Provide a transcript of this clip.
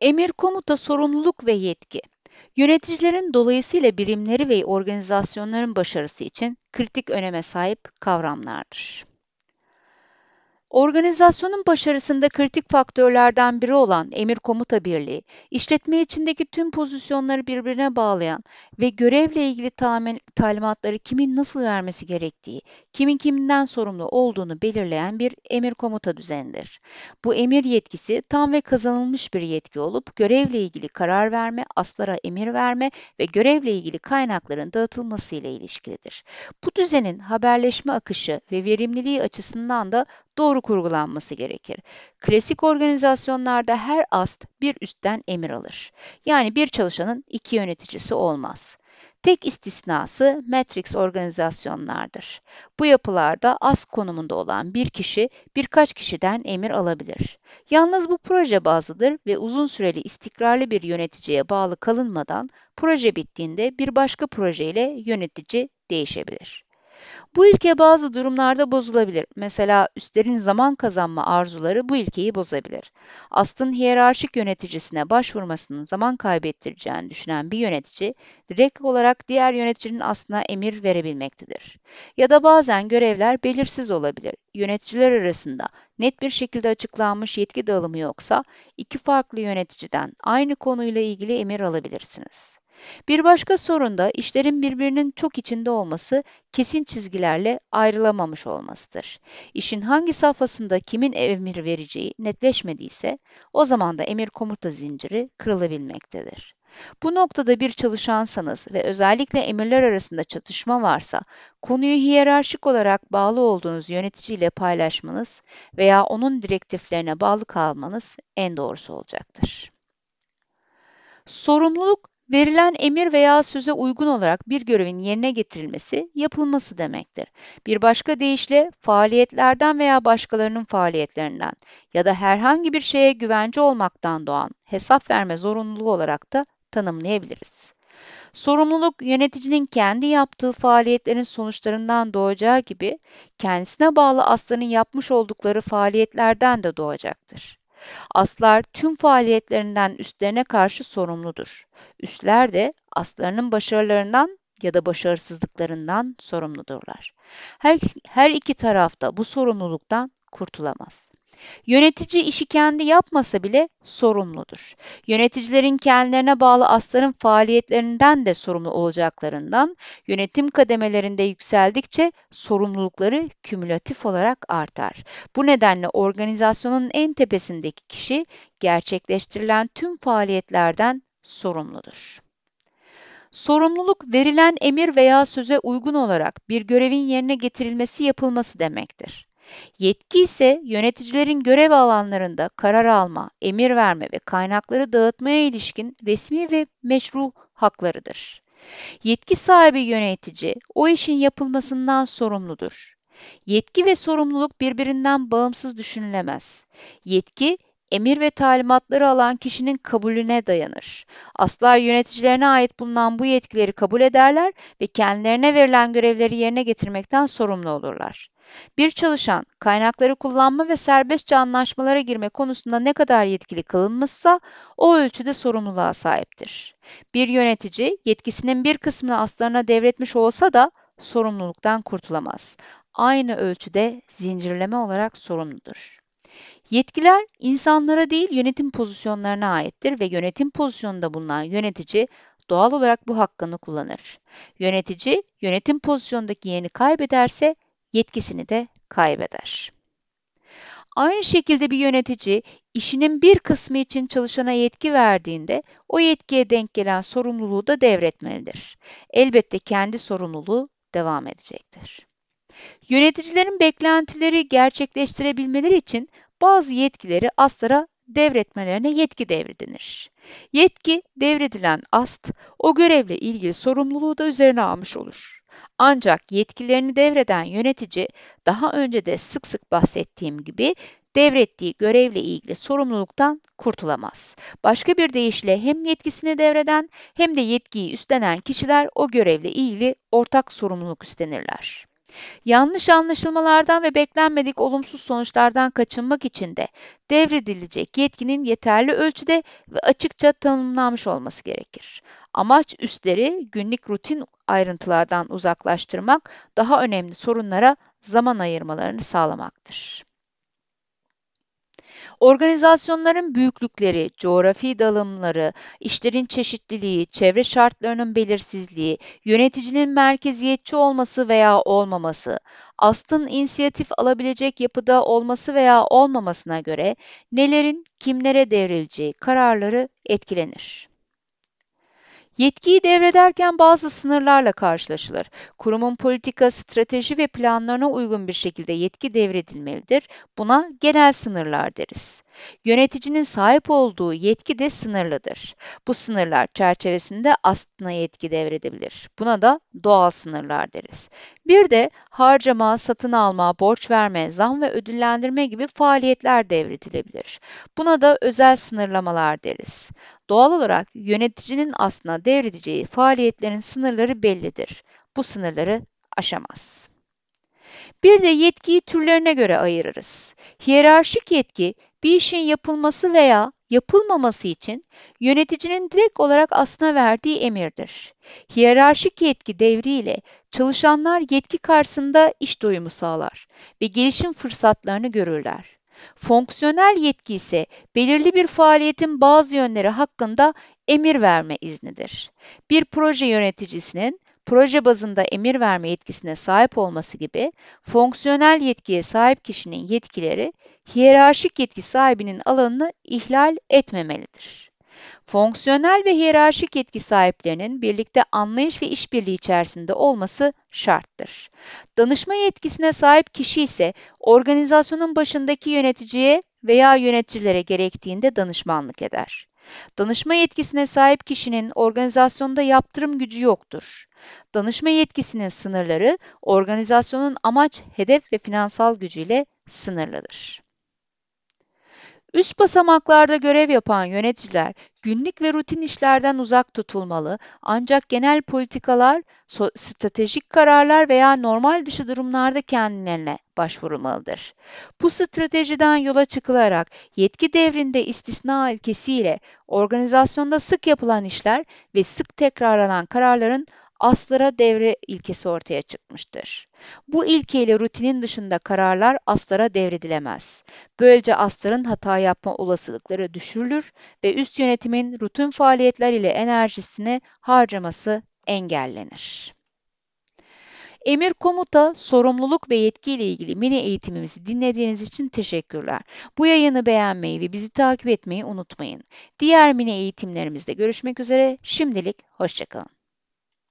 Emir, komuta, sorumluluk ve yetki. Yöneticilerin dolayısıyla birimleri ve organizasyonların başarısı için kritik öneme sahip kavramlardır. Organizasyonun başarısında kritik faktörlerden biri olan emir komuta birliği, işletme içindeki tüm pozisyonları birbirine bağlayan ve görevle ilgili talimatları kimin nasıl vermesi gerektiği, kimin kiminden sorumlu olduğunu belirleyen bir emir komuta düzenidir. Bu emir yetkisi tam ve kazanılmış bir yetki olup görevle ilgili karar verme, aslara emir verme ve görevle ilgili kaynakların dağıtılması ile ilişkilidir. Bu düzenin haberleşme akışı ve verimliliği açısından da doğru kurgulanması gerekir. Klasik organizasyonlarda her ast bir üstten emir alır. Yani bir çalışanın iki yöneticisi olmaz. Tek istisnası Matrix organizasyonlardır. Bu yapılarda as konumunda olan bir kişi birkaç kişiden emir alabilir. Yalnız bu proje bazlıdır ve uzun süreli istikrarlı bir yöneticiye bağlı kalınmadan proje bittiğinde bir başka projeyle yönetici değişebilir. Bu ilke bazı durumlarda bozulabilir. Mesela üstlerin zaman kazanma arzuları bu ilkeyi bozabilir. Astın hiyerarşik yöneticisine başvurmasının zaman kaybettireceğini düşünen bir yönetici, direkt olarak diğer yöneticinin aslına emir verebilmektedir. Ya da bazen görevler belirsiz olabilir. Yöneticiler arasında net bir şekilde açıklanmış yetki dağılımı yoksa, iki farklı yöneticiden aynı konuyla ilgili emir alabilirsiniz. Bir başka sorun da işlerin birbirinin çok içinde olması, kesin çizgilerle ayrılamamış olmasıdır. İşin hangi safhasında kimin emir vereceği netleşmediyse, o zaman da emir komuta zinciri kırılabilmektedir. Bu noktada bir çalışansanız ve özellikle emirler arasında çatışma varsa, konuyu hiyerarşik olarak bağlı olduğunuz yöneticiyle paylaşmanız veya onun direktiflerine bağlı kalmanız en doğrusu olacaktır. Sorumluluk Verilen emir veya söze uygun olarak bir görevin yerine getirilmesi, yapılması demektir. Bir başka deyişle faaliyetlerden veya başkalarının faaliyetlerinden ya da herhangi bir şeye güvence olmaktan doğan hesap verme zorunluluğu olarak da tanımlayabiliriz. Sorumluluk yöneticinin kendi yaptığı faaliyetlerin sonuçlarından doğacağı gibi kendisine bağlı aslanın yapmış oldukları faaliyetlerden de doğacaktır. Aslar tüm faaliyetlerinden üstlerine karşı sorumludur. Üstler de aslarının başarılarından ya da başarısızlıklarından sorumludurlar. Her, her iki taraf da bu sorumluluktan kurtulamaz. Yönetici işi kendi yapmasa bile sorumludur. Yöneticilerin kendilerine bağlı asların faaliyetlerinden de sorumlu olacaklarından yönetim kademelerinde yükseldikçe sorumlulukları kümülatif olarak artar. Bu nedenle organizasyonun en tepesindeki kişi gerçekleştirilen tüm faaliyetlerden sorumludur. Sorumluluk verilen emir veya söze uygun olarak bir görevin yerine getirilmesi yapılması demektir. Yetki ise yöneticilerin görev alanlarında karar alma, emir verme ve kaynakları dağıtmaya ilişkin resmi ve meşru haklarıdır. Yetki sahibi yönetici o işin yapılmasından sorumludur. Yetki ve sorumluluk birbirinden bağımsız düşünülemez. Yetki emir ve talimatları alan kişinin kabulüne dayanır. Aslar yöneticilerine ait bulunan bu yetkileri kabul ederler ve kendilerine verilen görevleri yerine getirmekten sorumlu olurlar. Bir çalışan kaynakları kullanma ve serbestçe anlaşmalara girme konusunda ne kadar yetkili kılınmışsa o ölçüde sorumluluğa sahiptir. Bir yönetici yetkisinin bir kısmını aslarına devretmiş olsa da sorumluluktan kurtulamaz. Aynı ölçüde zincirleme olarak sorumludur. Yetkiler insanlara değil yönetim pozisyonlarına aittir ve yönetim pozisyonunda bulunan yönetici doğal olarak bu hakkını kullanır. Yönetici yönetim pozisyondaki yerini kaybederse yetkisini de kaybeder. Aynı şekilde bir yönetici işinin bir kısmı için çalışana yetki verdiğinde o yetkiye denk gelen sorumluluğu da devretmelidir. Elbette kendi sorumluluğu devam edecektir. Yöneticilerin beklentileri gerçekleştirebilmeleri için bazı yetkileri aslara devretmelerine yetki devri denir. Yetki devredilen ast o görevle ilgili sorumluluğu da üzerine almış olur. Ancak yetkilerini devreden yönetici daha önce de sık sık bahsettiğim gibi devrettiği görevle ilgili sorumluluktan kurtulamaz. Başka bir deyişle hem yetkisini devreden hem de yetkiyi üstlenen kişiler o görevle ilgili ortak sorumluluk üstlenirler. Yanlış anlaşılmalardan ve beklenmedik olumsuz sonuçlardan kaçınmak için de devredilecek yetkinin yeterli ölçüde ve açıkça tanımlanmış olması gerekir. Amaç üstleri günlük rutin ayrıntılardan uzaklaştırmak, daha önemli sorunlara zaman ayırmalarını sağlamaktır. Organizasyonların büyüklükleri, coğrafi dağılımları, işlerin çeşitliliği, çevre şartlarının belirsizliği, yöneticinin merkeziyetçi olması veya olmaması, astın inisiyatif alabilecek yapıda olması veya olmamasına göre nelerin kimlere devrileceği kararları etkilenir. Yetkiyi devrederken bazı sınırlarla karşılaşılır. Kurumun politika, strateji ve planlarına uygun bir şekilde yetki devredilmelidir. Buna genel sınırlar deriz. Yöneticinin sahip olduğu yetki de sınırlıdır. Bu sınırlar çerçevesinde aslına yetki devredebilir. Buna da doğal sınırlar deriz. Bir de harcama, satın alma, borç verme, zam ve ödüllendirme gibi faaliyetler devredilebilir. Buna da özel sınırlamalar deriz. Doğal olarak yöneticinin aslına devredeceği faaliyetlerin sınırları bellidir. Bu sınırları aşamaz. Bir de yetkiyi türlerine göre ayırırız. Hiyerarşik yetki bir işin yapılması veya yapılmaması için yöneticinin direkt olarak aslına verdiği emirdir. Hiyerarşik yetki devriyle çalışanlar yetki karşısında iş doyumu sağlar ve gelişim fırsatlarını görürler. Fonksiyonel yetki ise belirli bir faaliyetin bazı yönleri hakkında emir verme iznidir. Bir proje yöneticisinin proje bazında emir verme yetkisine sahip olması gibi fonksiyonel yetkiye sahip kişinin yetkileri hiyerarşik yetki sahibinin alanını ihlal etmemelidir. Fonksiyonel ve hiyerarşik yetki sahiplerinin birlikte anlayış ve işbirliği içerisinde olması şarttır. Danışma yetkisine sahip kişi ise organizasyonun başındaki yöneticiye veya yöneticilere gerektiğinde danışmanlık eder. Danışma yetkisine sahip kişinin organizasyonda yaptırım gücü yoktur. Danışma yetkisinin sınırları organizasyonun amaç, hedef ve finansal gücüyle sınırlıdır. Üst basamaklarda görev yapan yöneticiler günlük ve rutin işlerden uzak tutulmalı ancak genel politikalar, stratejik kararlar veya normal dışı durumlarda kendilerine başvurulmalıdır. Bu stratejiden yola çıkılarak yetki devrinde istisna ilkesiyle organizasyonda sık yapılan işler ve sık tekrarlanan kararların aslara devre ilkesi ortaya çıkmıştır. Bu ilkeyle rutinin dışında kararlar aslara devredilemez. Böylece asların hata yapma olasılıkları düşürülür ve üst yönetimin rutin faaliyetler ile enerjisini harcaması engellenir. Emir komuta, sorumluluk ve yetki ile ilgili mini eğitimimizi dinlediğiniz için teşekkürler. Bu yayını beğenmeyi ve bizi takip etmeyi unutmayın. Diğer mini eğitimlerimizde görüşmek üzere. Şimdilik hoşçakalın.